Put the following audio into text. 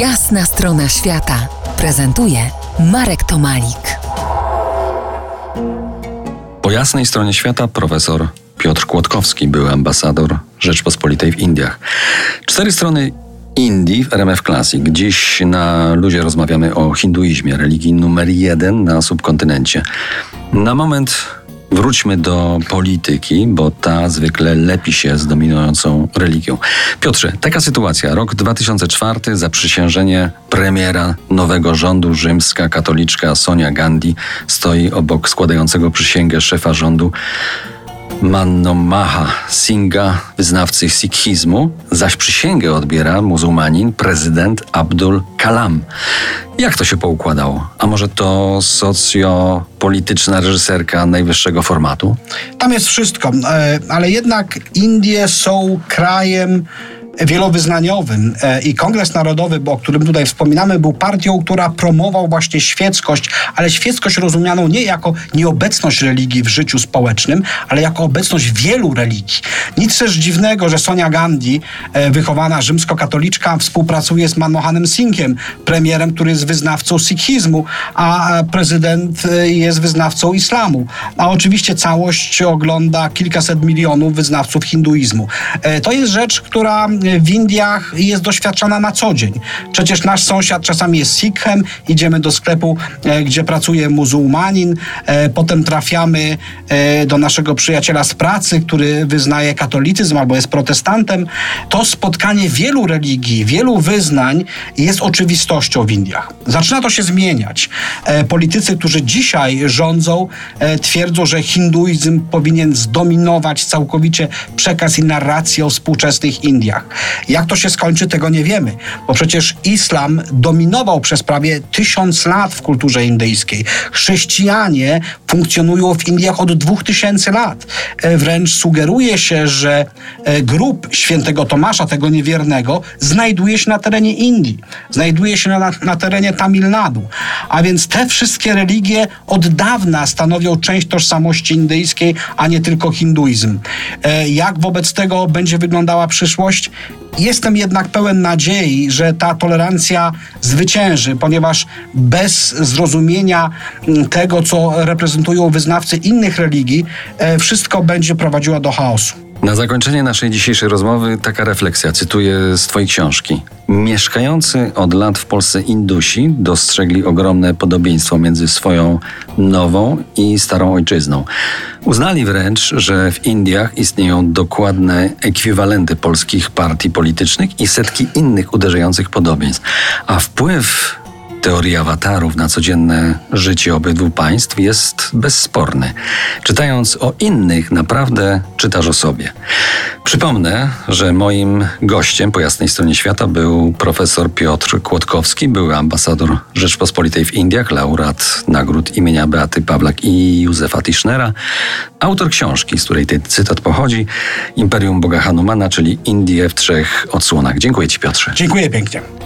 Jasna strona świata prezentuje Marek Tomalik. Po jasnej stronie świata profesor Piotr Kłodkowski, był ambasador Rzeczpospolitej w Indiach. Cztery strony Indii w RMF Classic. Dziś na ludzie rozmawiamy o hinduizmie, religii numer jeden na subkontynencie. Na moment Wróćmy do polityki, bo ta zwykle lepi się z dominującą religią. Piotrze, taka sytuacja. Rok 2004, zaprzysiężenie premiera nowego rządu, rzymska katoliczka Sonia Gandhi stoi obok składającego przysięgę szefa rządu Maha Singha, wyznawcy sikhizmu, zaś przysięgę odbiera muzułmanin prezydent Abdul Kalam. Jak to się poukładało? A może to socjopolityczna reżyserka najwyższego formatu? Tam jest wszystko, e, ale jednak Indie są krajem wielowyznaniowym e, i Kongres Narodowy, o którym tutaj wspominamy, był partią, która promował właśnie świeckość, ale świeckość rozumianą nie jako nieobecność religii w życiu społecznym, ale jako obecność wielu religii. Nic też dziwnego, że Sonia Gandhi, e, wychowana rzymskokatoliczka, współpracuje z Manmohanem Singhem, premierem, który jest wyznawcą sikhizmu, a prezydent e, jest wyznawcą islamu. A oczywiście całość ogląda kilkaset milionów wyznawców hinduizmu. To jest rzecz, która w Indiach jest doświadczana na co dzień. Przecież nasz sąsiad czasami jest Sikhem, idziemy do sklepu, e, gdzie pracuje muzułmanin, e, potem trafiamy e, do naszego przyjaciela z pracy, który wyznaje katolicyzm albo jest protestantem. To spotkanie wielu religii, wielu wyznań jest oczywistością w Indiach. Zaczyna to się zmieniać. Politycy, którzy dzisiaj rządzą, twierdzą, że hinduizm powinien zdominować całkowicie przekaz i narrację o współczesnych Indiach. Jak to się skończy, tego nie wiemy, bo przecież islam dominował przez prawie tysiąc lat w kulturze indyjskiej. Chrześcijanie funkcjonują w Indiach od dwóch tysięcy lat. E, wręcz sugeruje się, że e, grób świętego Tomasza, tego niewiernego, znajduje się na terenie Indii, znajduje się na, na terenie Tamil Nadu. A więc te wszystkie religie od dawna stanowią część tożsamości indyjskiej, a nie tylko hinduizm. E, jak wobec tego będzie wyglądała przyszłość? Jestem jednak pełen nadziei, że ta tolerancja zwycięży, ponieważ bez zrozumienia mm, tego, co reprezentują wyznawcy innych religii, e, wszystko będzie prowadziło do chaosu. Na zakończenie naszej dzisiejszej rozmowy taka refleksja, cytuję z Twojej książki. Mieszkający od lat w Polsce Indusi dostrzegli ogromne podobieństwo między swoją nową i starą ojczyzną. Uznali wręcz, że w Indiach istnieją dokładne ekwiwalenty polskich partii politycznych i setki innych uderzających podobieństw, a wpływ teorii awatarów na codzienne życie obydwu państw jest bezsporny. Czytając o innych, naprawdę czytasz o sobie. Przypomnę, że moim gościem po jasnej stronie świata był profesor Piotr Kłodkowski, były ambasador Rzeczpospolitej w Indiach, laureat nagród imienia Beaty Pawlak i Józefa Tischnera, autor książki, z której ten cytat pochodzi, Imperium Boga Hanumana, czyli Indie w trzech odsłonach. Dziękuję Ci Piotrze. Dziękuję pięknie.